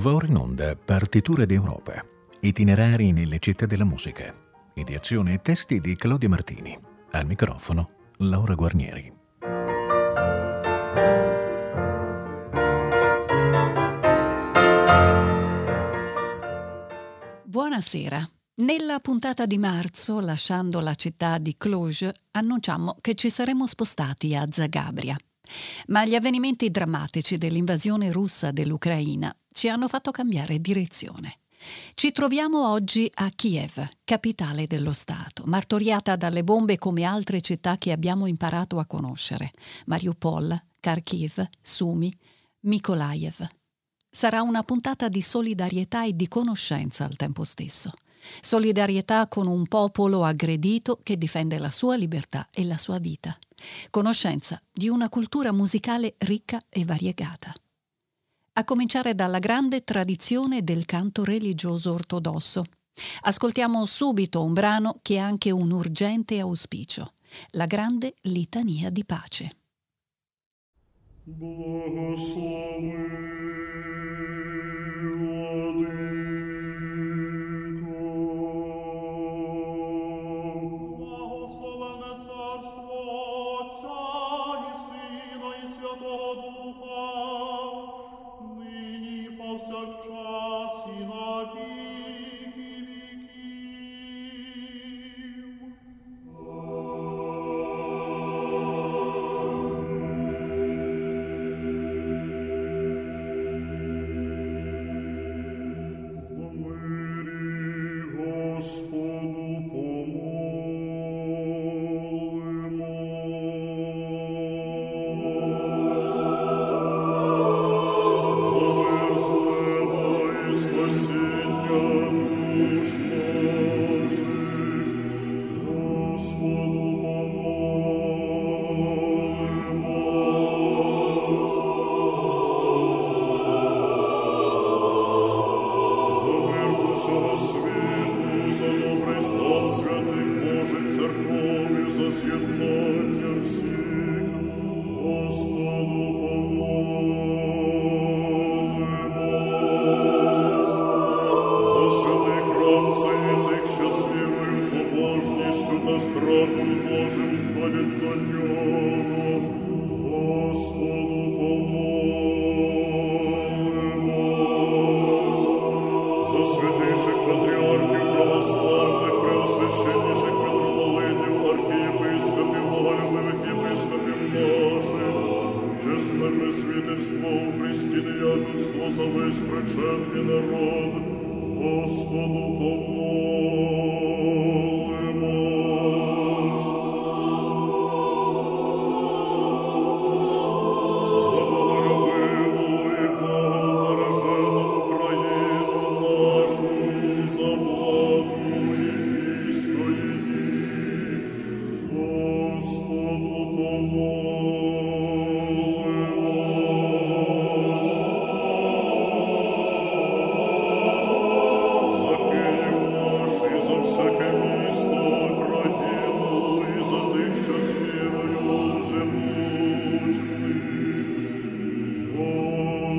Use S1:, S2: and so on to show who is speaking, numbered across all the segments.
S1: Va ora in onda Partiture d'Europa, itinerari nelle città della musica. Ideazione e testi di Claudio Martini. Al microfono Laura Guarnieri.
S2: Buonasera. Nella puntata di marzo, lasciando la città di Cluj, annunciamo che ci saremmo spostati a Zagabria. Ma gli avvenimenti drammatici dell'invasione russa dell'Ucraina ci hanno fatto cambiare direzione. Ci troviamo oggi a Kiev, capitale dello Stato, martoriata dalle bombe come altre città che abbiamo imparato a conoscere: Mariupol, Kharkiv, Sumi, Mykolaiv. Sarà una puntata di solidarietà e di conoscenza al tempo stesso. Solidarietà con un popolo aggredito che difende la sua libertà e la sua vita Conoscenza di una cultura musicale ricca e variegata. A cominciare dalla grande tradizione del canto religioso ortodosso. Ascoltiamo subito un brano che ha anche un urgente auspicio, la grande litania di pace. Благослови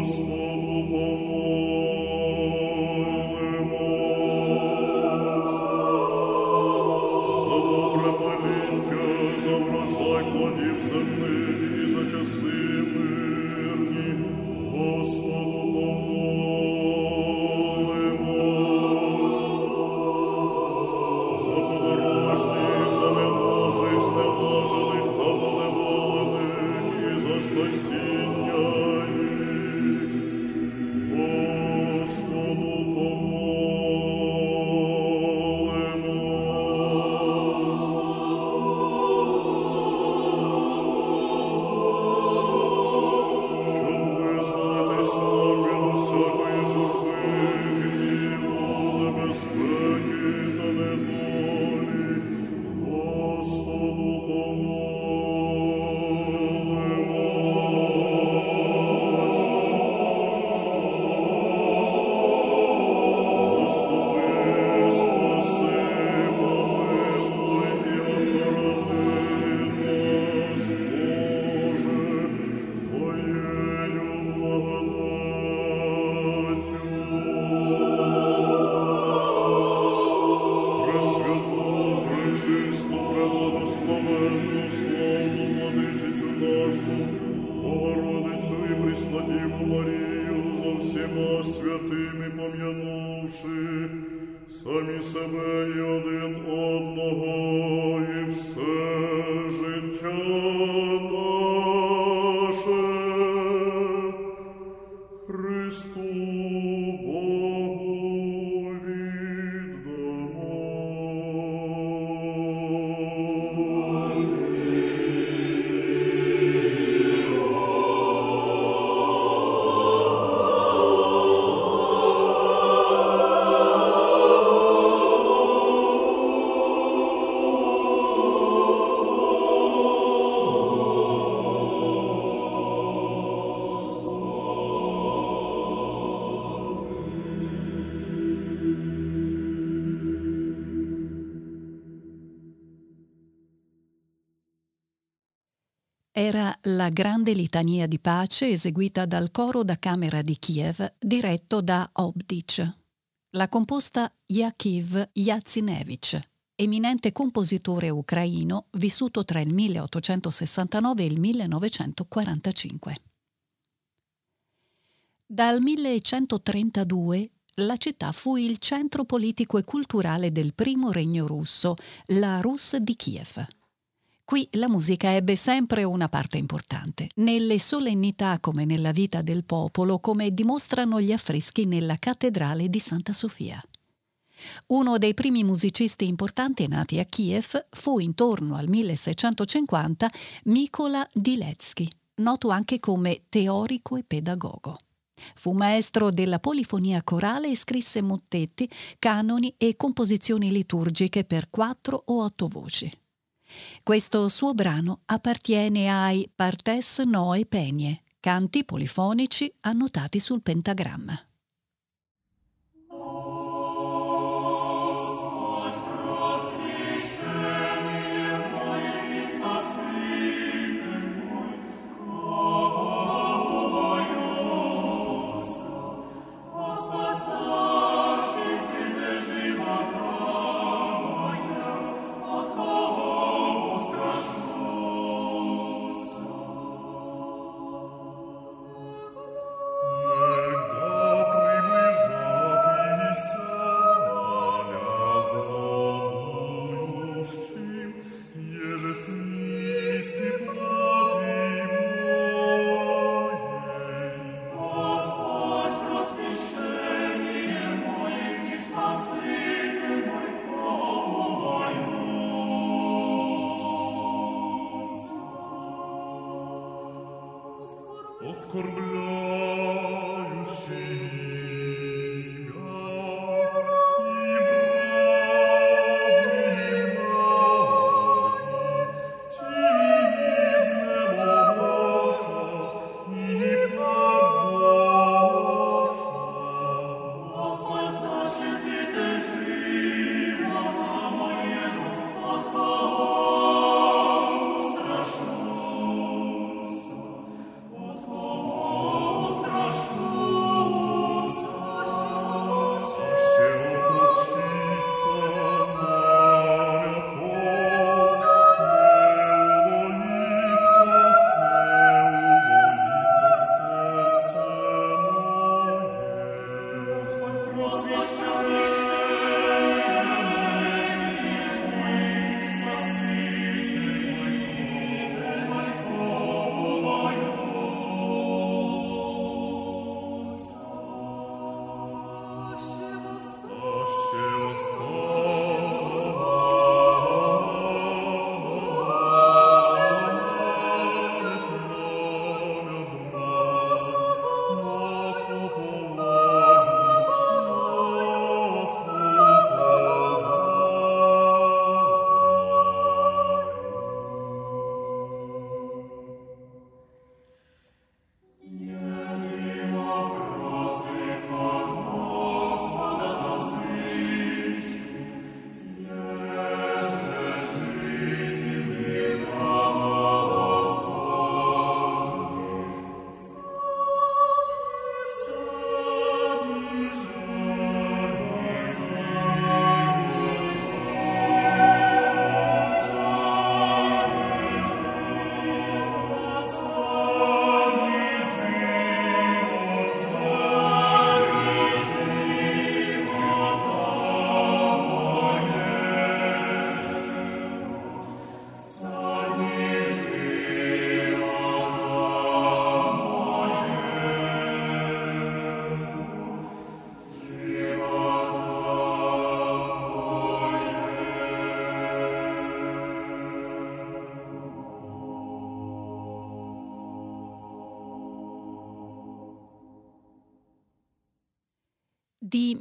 S2: Christus.
S3: Era la grande litania di pace eseguita dal coro da camera di Kiev diretto da Obdic. L'ha composta Yakiv Yatsinevich, eminente compositore ucraino vissuto tra il 1869 e il 1945. Dal 1132 la città fu il centro politico e culturale del primo regno russo, la Rus di Kiev. Qui la musica ebbe sempre una parte importante, nelle solennità come nella vita del popolo, come dimostrano gli affreschi nella cattedrale di Santa Sofia. Uno dei primi musicisti importanti nati a Kiev fu intorno al 1650 Mikola Diletsky, noto anche come teorico e pedagogo. Fu maestro della polifonia corale e scrisse mottetti, canoni e composizioni liturgiche per quattro o otto voci. Questo suo brano appartiene ai Partes Noe Penie, canti polifonici annotati sul pentagramma.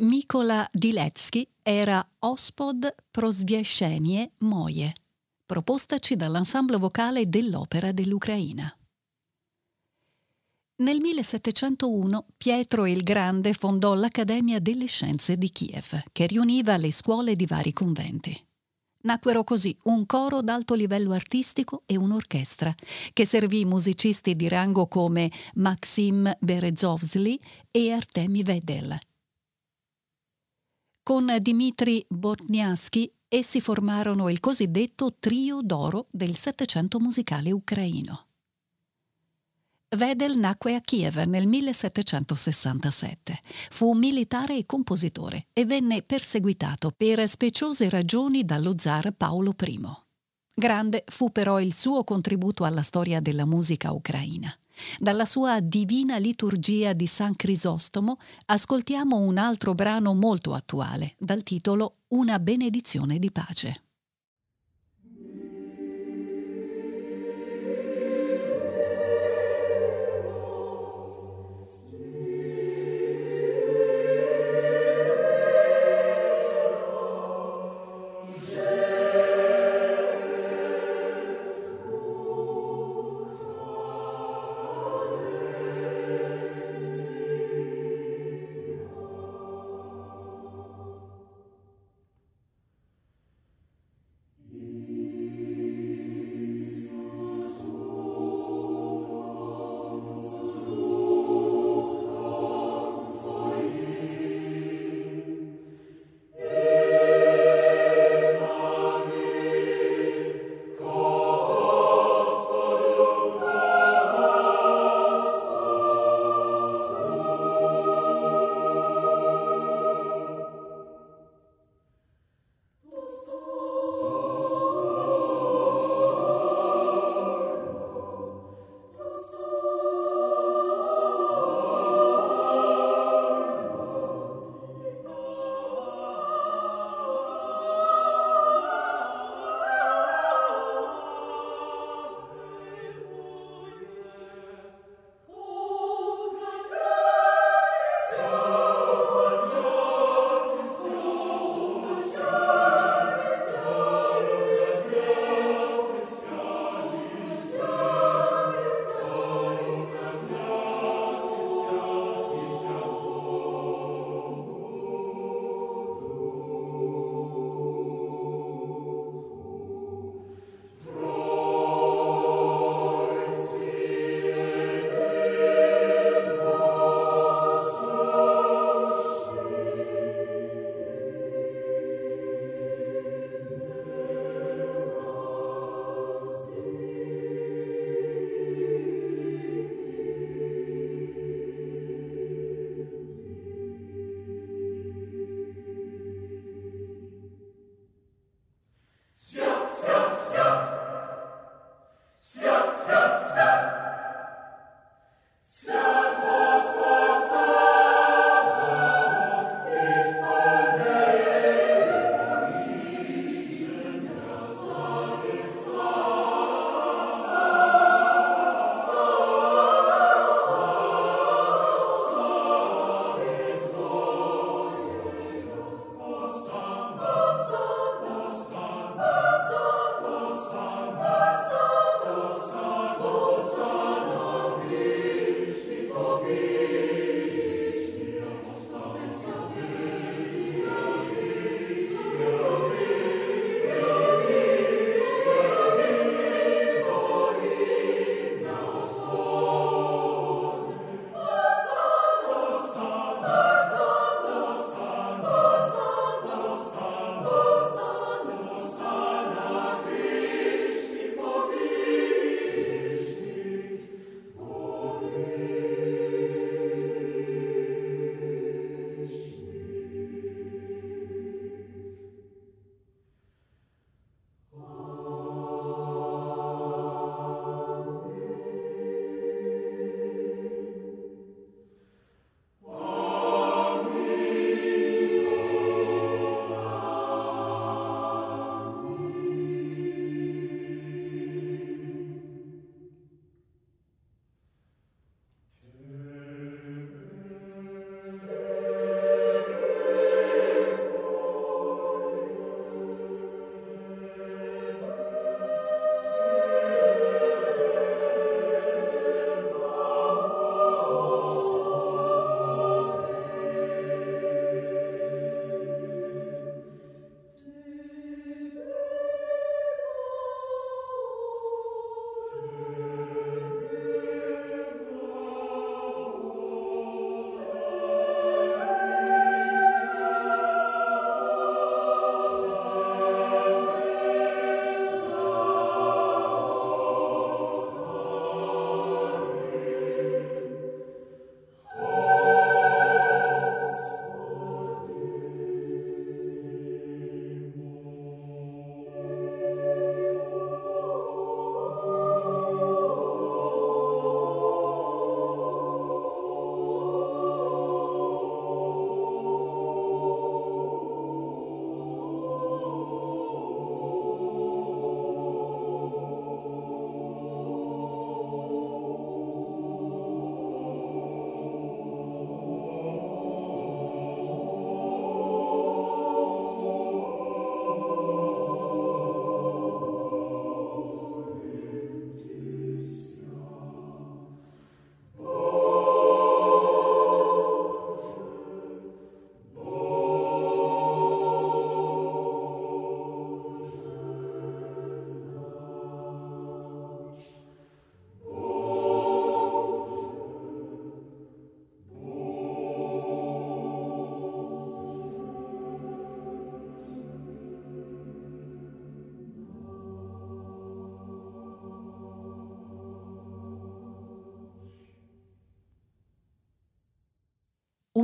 S3: Mikola Diletsky era Ospod prosviescenie moje, propostaci dall'ensemble vocale dell'Opera dell'Ucraina. Nel 1701 Pietro il Grande fondò l'Accademia delle Scienze di Kiev, che riuniva le scuole di vari conventi. Nacquero così un coro d'alto livello artistico e un'orchestra, che servì musicisti di rango come Maxim Berezovsky e Artemi Vedel. Con Dmitri Bortniaski essi formarono il cosiddetto trio d'oro del Settecento musicale ucraino. Vedel nacque a Kiev nel 1767. Fu militare e compositore e venne perseguitato per speciose ragioni dallo zar Paolo I. Grande fu però il suo contributo alla storia della musica ucraina. Dalla sua Divina liturgia di San Crisostomo ascoltiamo un altro brano molto attuale, dal titolo Una benedizione di pace.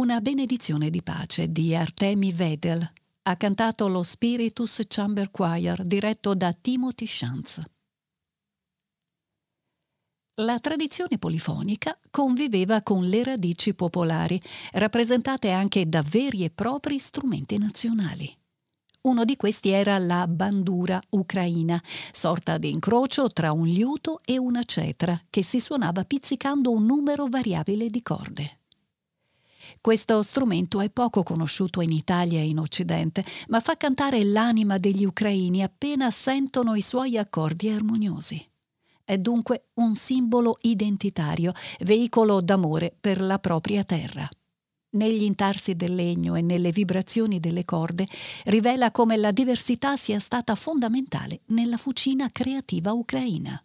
S3: Una benedizione di pace di Artemi Vedel. Ha cantato lo Spiritus Chamber Choir diretto da Timothy Shantz. La tradizione polifonica conviveva con le radici popolari, rappresentate anche da veri e propri strumenti nazionali. Uno di questi era la bandura ucraina, sorta di incrocio tra un liuto e una cetra che si suonava pizzicando un numero variabile di corde. Questo strumento è poco conosciuto in Italia e in Occidente, ma fa cantare l'anima degli ucraini appena sentono i suoi accordi armoniosi. È dunque un simbolo identitario, veicolo d'amore per la propria terra negli intarsi del legno e nelle vibrazioni delle corde, rivela come la diversità sia stata fondamentale nella fucina creativa ucraina.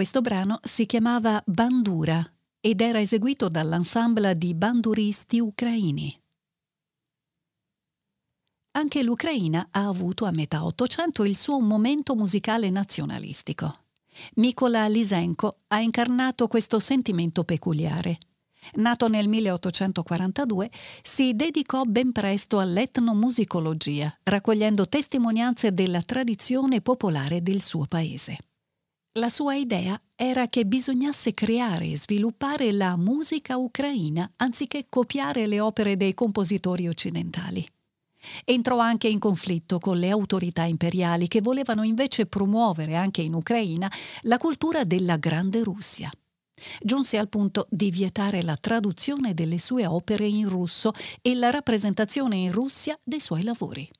S3: Questo brano si chiamava Bandura ed era eseguito dall'ensemble di banduristi ucraini. Anche l'Ucraina ha avuto a metà Ottocento il suo momento musicale nazionalistico. Mikola Lysenko ha incarnato questo sentimento peculiare. Nato nel 1842, si dedicò ben presto all'etnomusicologia, raccogliendo testimonianze della tradizione popolare del suo paese. La sua idea era che bisognasse creare e sviluppare la musica ucraina anziché copiare le opere dei compositori occidentali. Entrò anche in conflitto con le autorità imperiali che volevano invece promuovere anche in Ucraina la cultura della Grande Russia. Giunse al punto di vietare la traduzione delle sue opere in russo e la rappresentazione in Russia dei suoi lavori.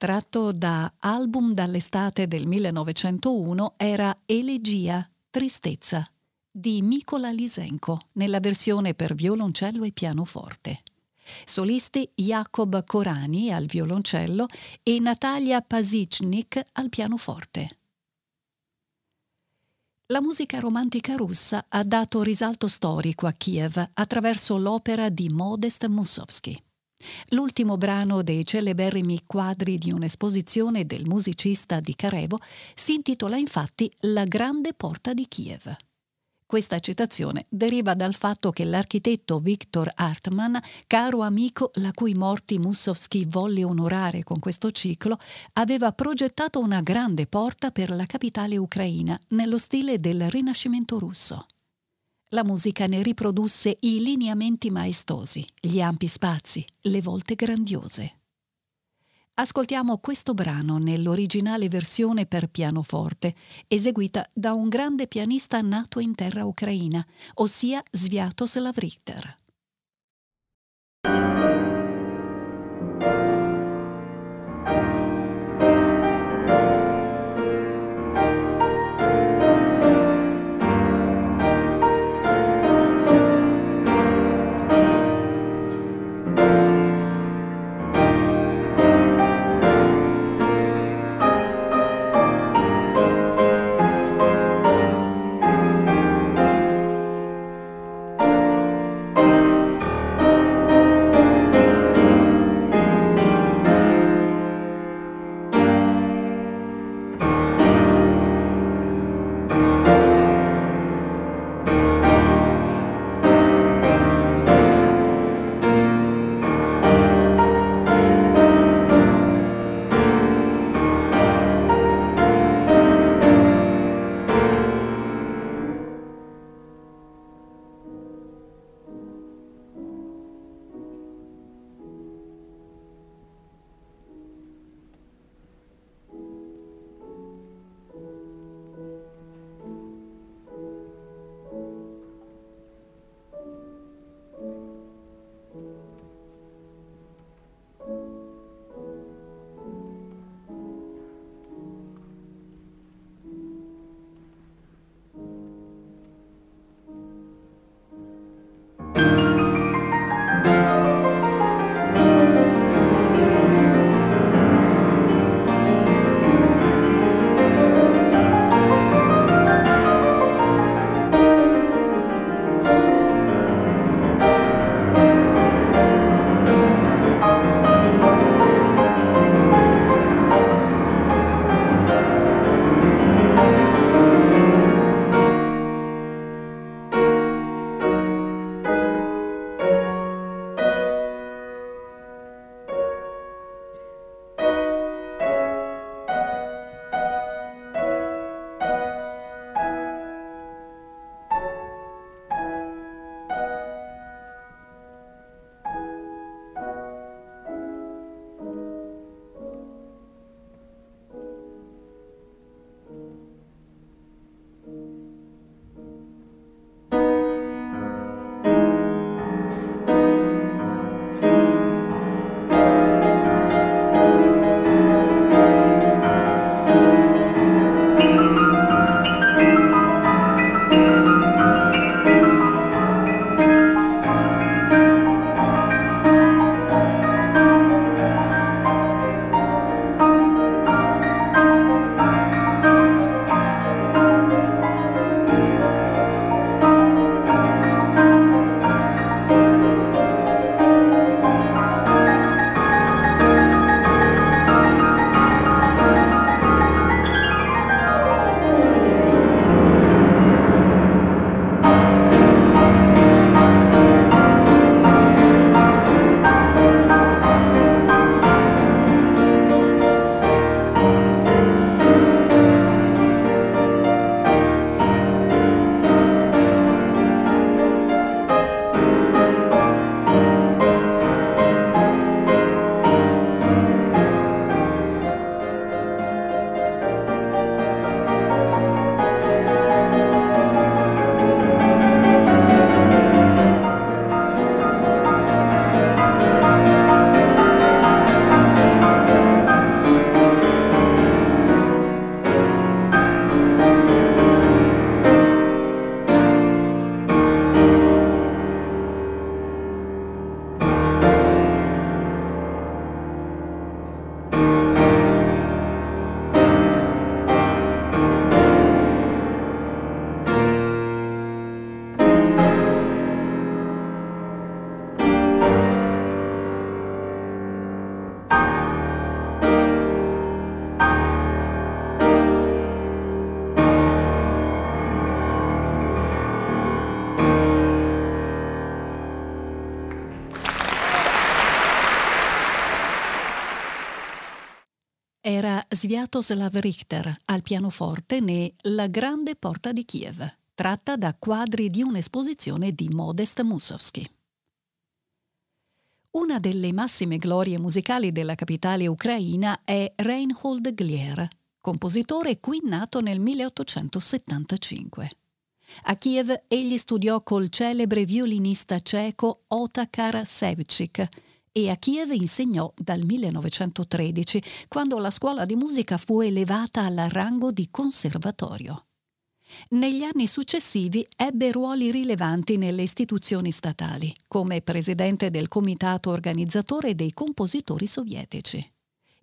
S3: Tratto da album dall'estate del 1901, era Elegia, Tristezza di Mikola Lisenko nella versione per violoncello e pianoforte. Solisti Jakob Korani al violoncello e Natalia Pasichnik al pianoforte. La musica romantica russa ha dato risalto storico a Kiev attraverso l'opera di Modest Mussorgsky. L'ultimo brano dei celeberrimi quadri di un'esposizione del musicista di Carevo si intitola infatti La grande porta di Kiev. Questa citazione deriva dal fatto che l'architetto Viktor Hartmann, caro amico la cui morti Mussovsky volle onorare con questo ciclo, aveva progettato una grande porta per la capitale ucraina nello stile del Rinascimento russo. La musica ne riprodusse i lineamenti maestosi, gli ampi spazi, le volte grandiose. Ascoltiamo questo brano nell'originale versione per pianoforte, eseguita da un grande pianista nato in terra ucraina, ossia Sviatoslav Richter. Era Sviatoslav Richter al pianoforte ne La grande porta di Kiev, tratta da quadri di un'esposizione di Modest Mussorgsky. Una delle massime glorie musicali della capitale ucraina è Reinhold Glier, compositore qui nato nel 1875. A Kiev egli studiò col celebre violinista ceco Otakar Sevcik e a Kiev insegnò dal 1913, quando la scuola di musica fu elevata al rango di conservatorio. Negli anni successivi ebbe ruoli rilevanti nelle istituzioni statali, come presidente del comitato organizzatore dei compositori sovietici.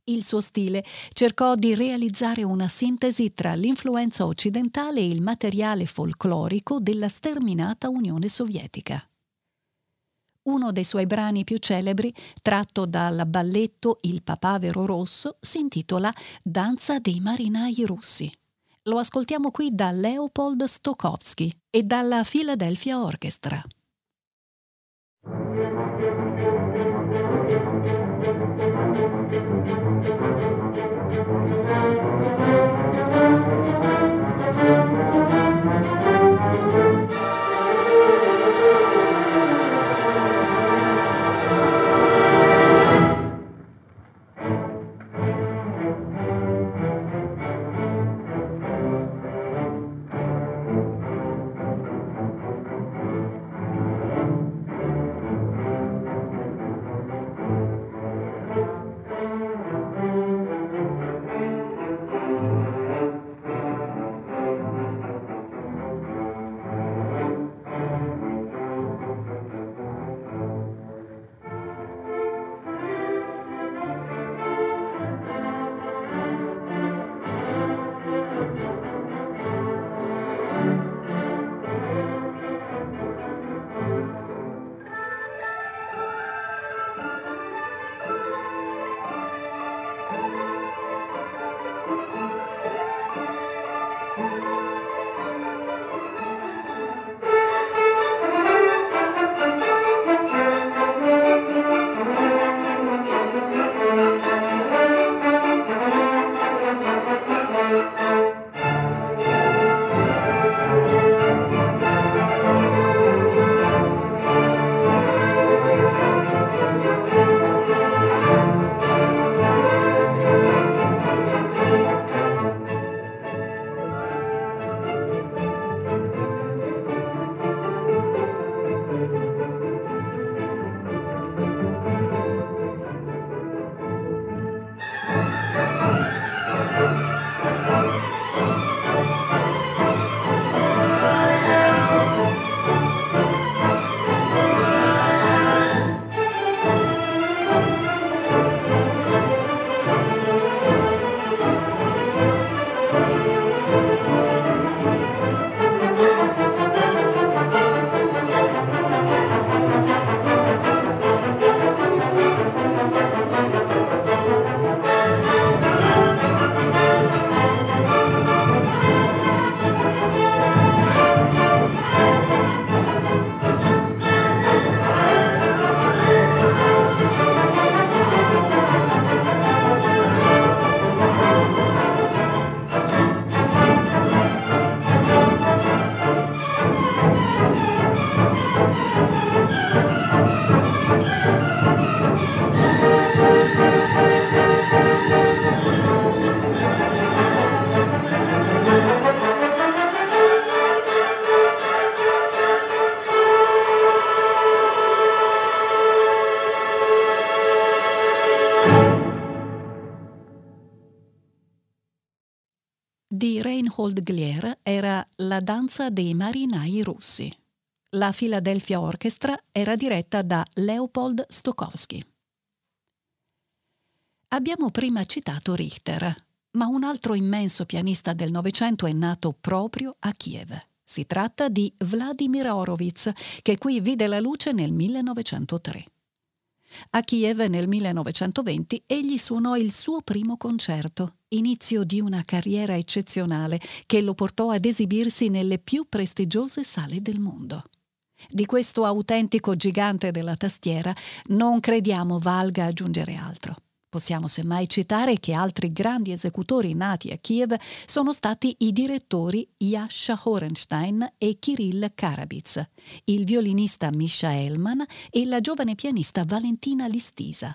S3: Il suo stile cercò di realizzare una sintesi tra l'influenza occidentale e il materiale folclorico della sterminata Unione Sovietica. Uno dei suoi brani più celebri, tratto dal balletto Il papavero rosso, si intitola Danza dei marinai russi. Lo ascoltiamo qui da Leopold Stokowski e dalla Philadelphia Orchestra. Reinhold Glier era La danza dei marinai russi. La Philadelphia Orchestra era diretta da Leopold Stokowski. Abbiamo prima citato Richter, ma un altro immenso pianista del Novecento è nato proprio a Kiev. Si tratta di Vladimir Horowitz, che qui vide la luce nel 1903. A Kiev nel 1920 egli suonò il suo primo concerto, inizio di una carriera eccezionale che lo portò ad esibirsi nelle più prestigiose sale del mondo. Di questo autentico gigante della tastiera non crediamo valga aggiungere altro. Possiamo semmai citare che altri grandi esecutori nati a Kiev sono stati i direttori Yasha Horenstein e Kirill Karabits, il violinista Misha Elman e la giovane pianista Valentina Listisa.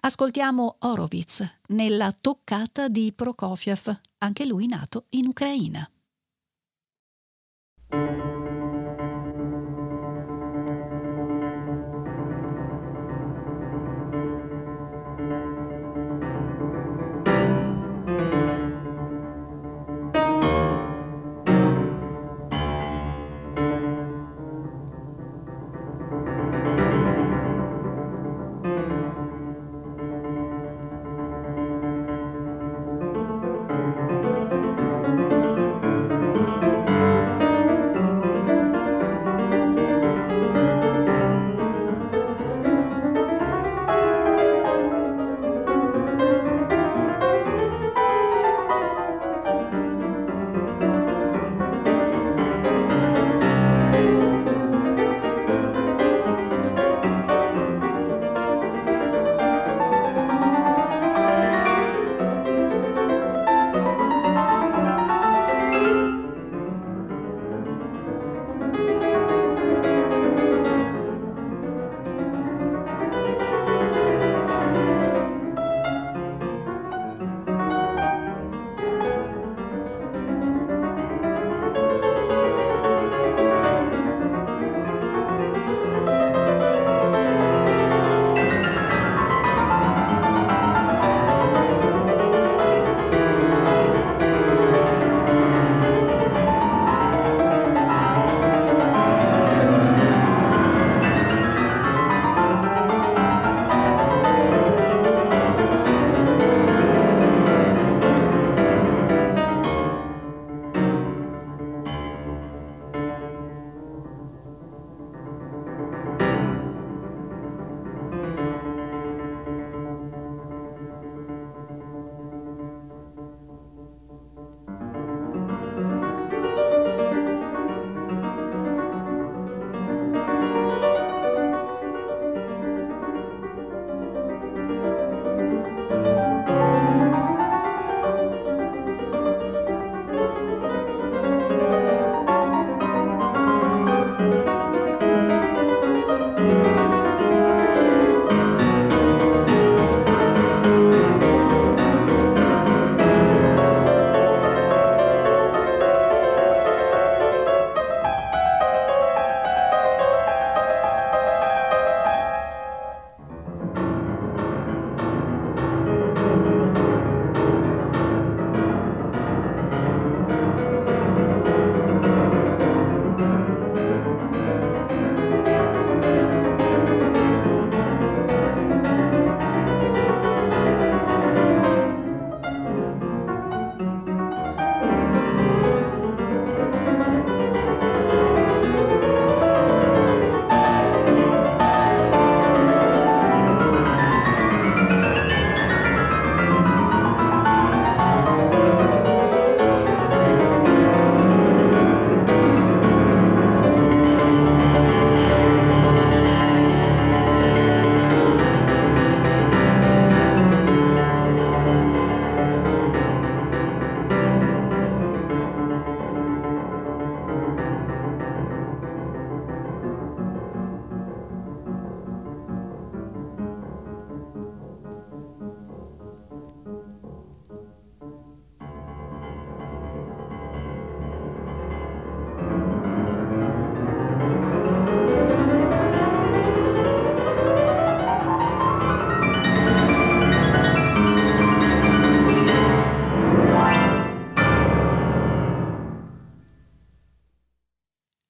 S3: Ascoltiamo Horowitz nella toccata di Prokofiev, anche lui nato in Ucraina.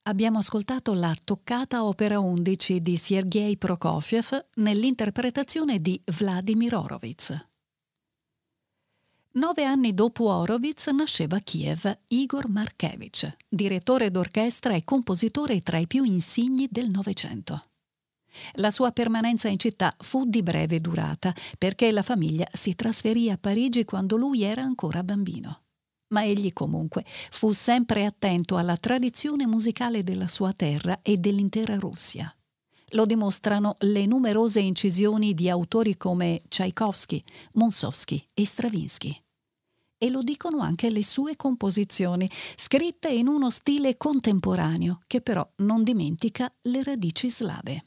S3: Abbiamo ascoltato la toccata opera 11 di Sergei Prokofiev nell'interpretazione di Vladimir Horowitz. Nove anni dopo Horowitz nasceva a Kiev Igor Markevich, direttore d'orchestra e compositore tra i più insigni del Novecento. La sua permanenza in città fu di breve durata perché la famiglia si trasferì a Parigi quando lui era ancora bambino ma egli comunque fu sempre attento alla tradizione musicale della sua terra e dell'intera Russia. Lo dimostrano le numerose incisioni di autori come Tchaikovsky, Monsowski e Stravinsky. E lo dicono anche le sue composizioni, scritte in uno stile contemporaneo che però non dimentica le radici slave.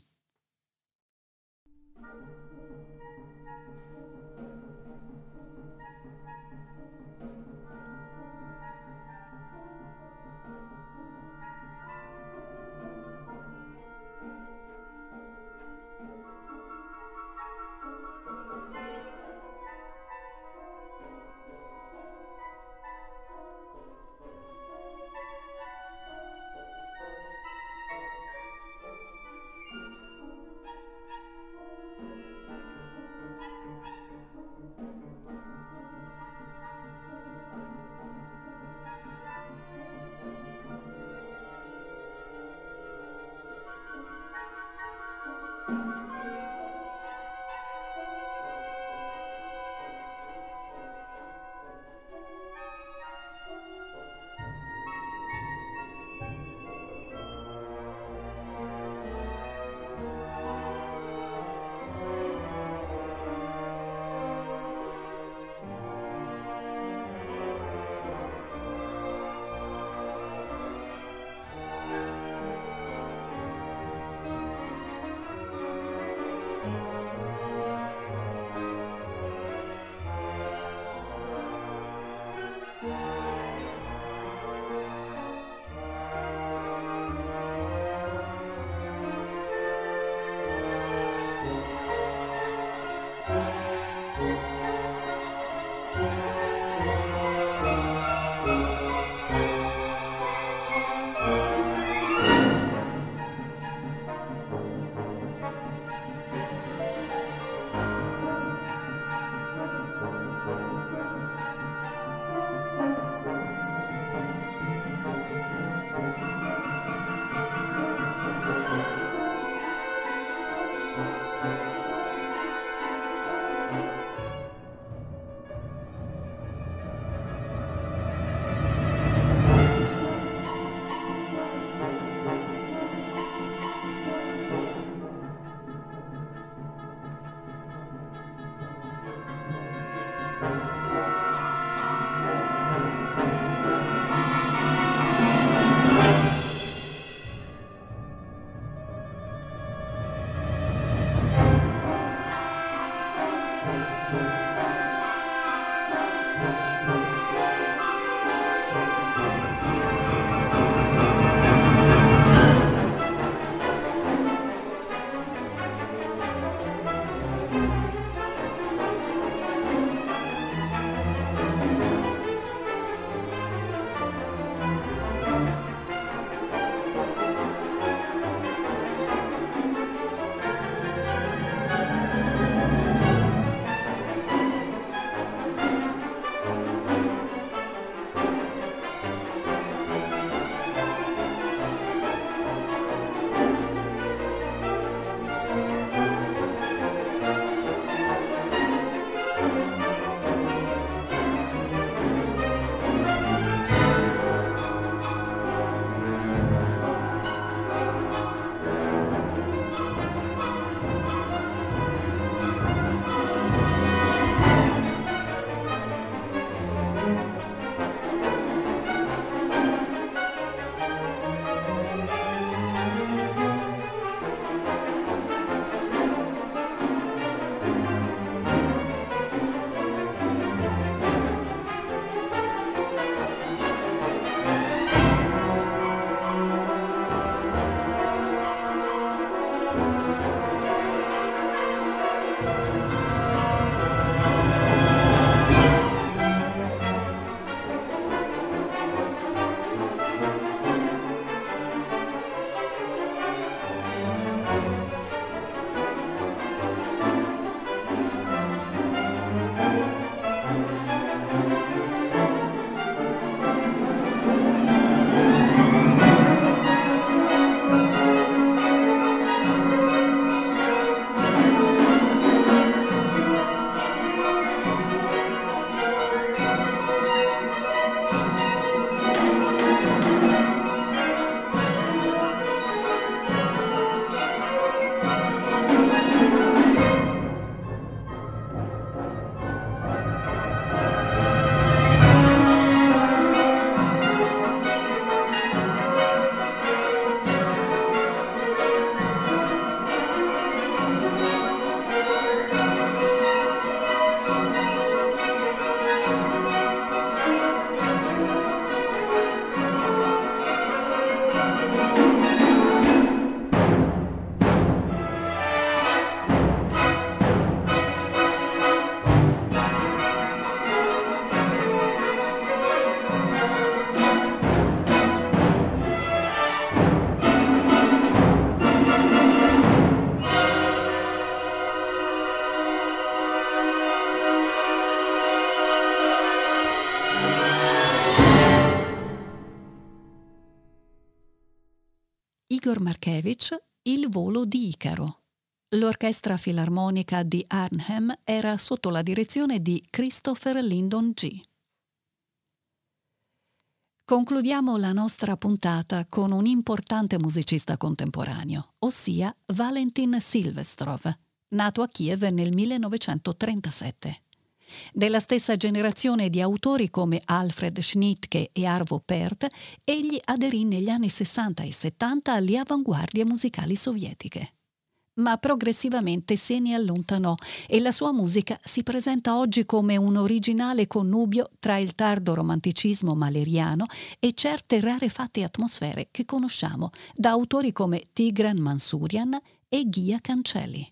S3: Igor Markevich Il volo di Icaro. L'orchestra filarmonica di Arnhem era sotto la direzione di Christopher Lyndon G. Concludiamo la nostra puntata con un importante musicista contemporaneo, ossia Valentin Silvestrov, nato a Kiev nel 1937. Della stessa generazione di autori come Alfred Schnittke e Arvo Pärt, egli aderì negli anni 60 e 70 alle avanguardie musicali sovietiche ma progressivamente se ne allontanò e la sua musica si presenta oggi come un originale connubio tra il tardo romanticismo maleriano e certe rarefatte atmosfere che conosciamo da autori come Tigran Mansurian e Ghia Cancelli.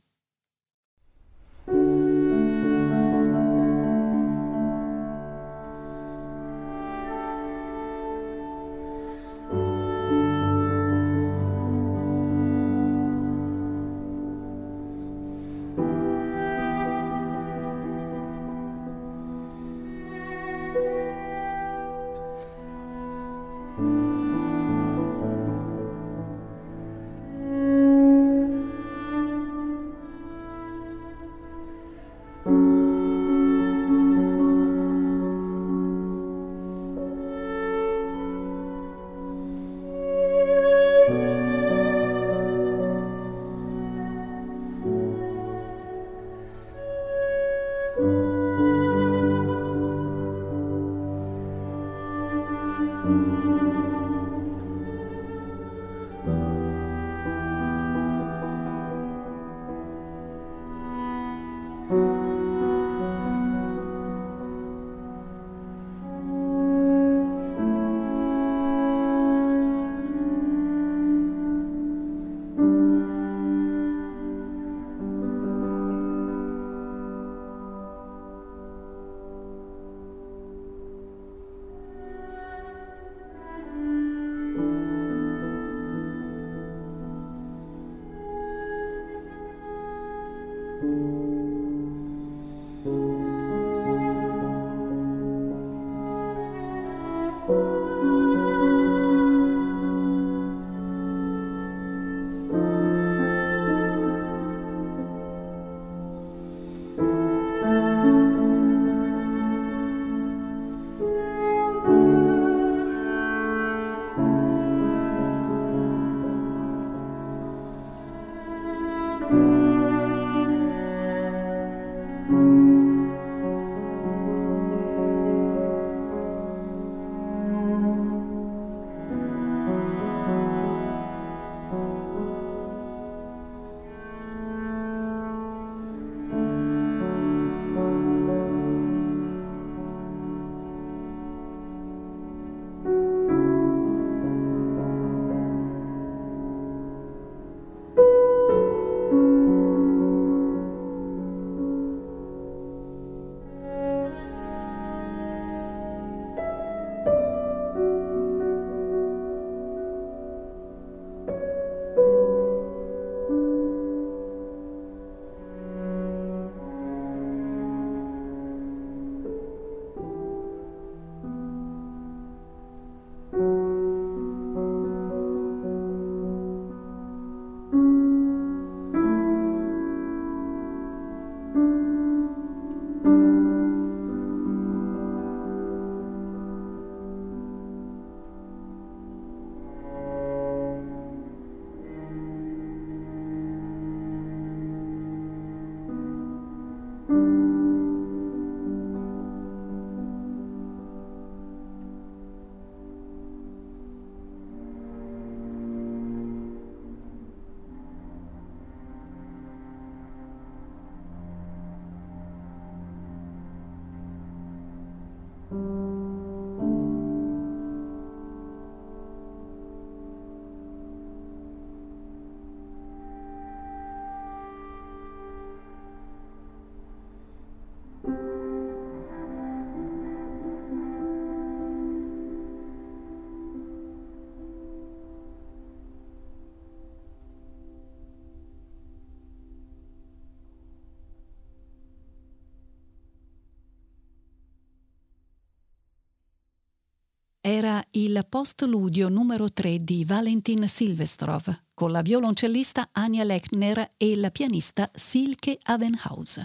S3: Era il postludio numero 3 di Valentin Silvestrov con la violoncellista Anja Lechner e il pianista Silke Avenhaus.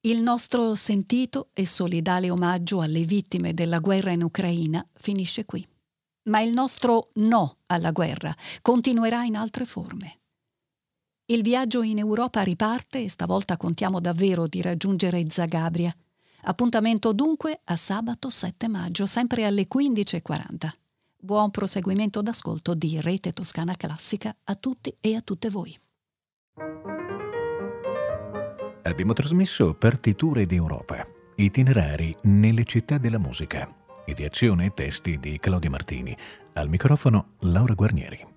S3: Il nostro sentito e solidale omaggio alle vittime della guerra in Ucraina finisce qui. Ma il nostro no alla guerra continuerà in altre forme. Il viaggio in Europa riparte e stavolta contiamo davvero di raggiungere Zagabria Appuntamento dunque a sabato 7 maggio, sempre alle 15.40. Buon proseguimento d'ascolto di Rete Toscana Classica a tutti e a tutte voi.
S1: Abbiamo trasmesso Partiture d'Europa, itinerari nelle città della musica, ideazione e testi di Claudio Martini. Al microfono Laura Guarnieri.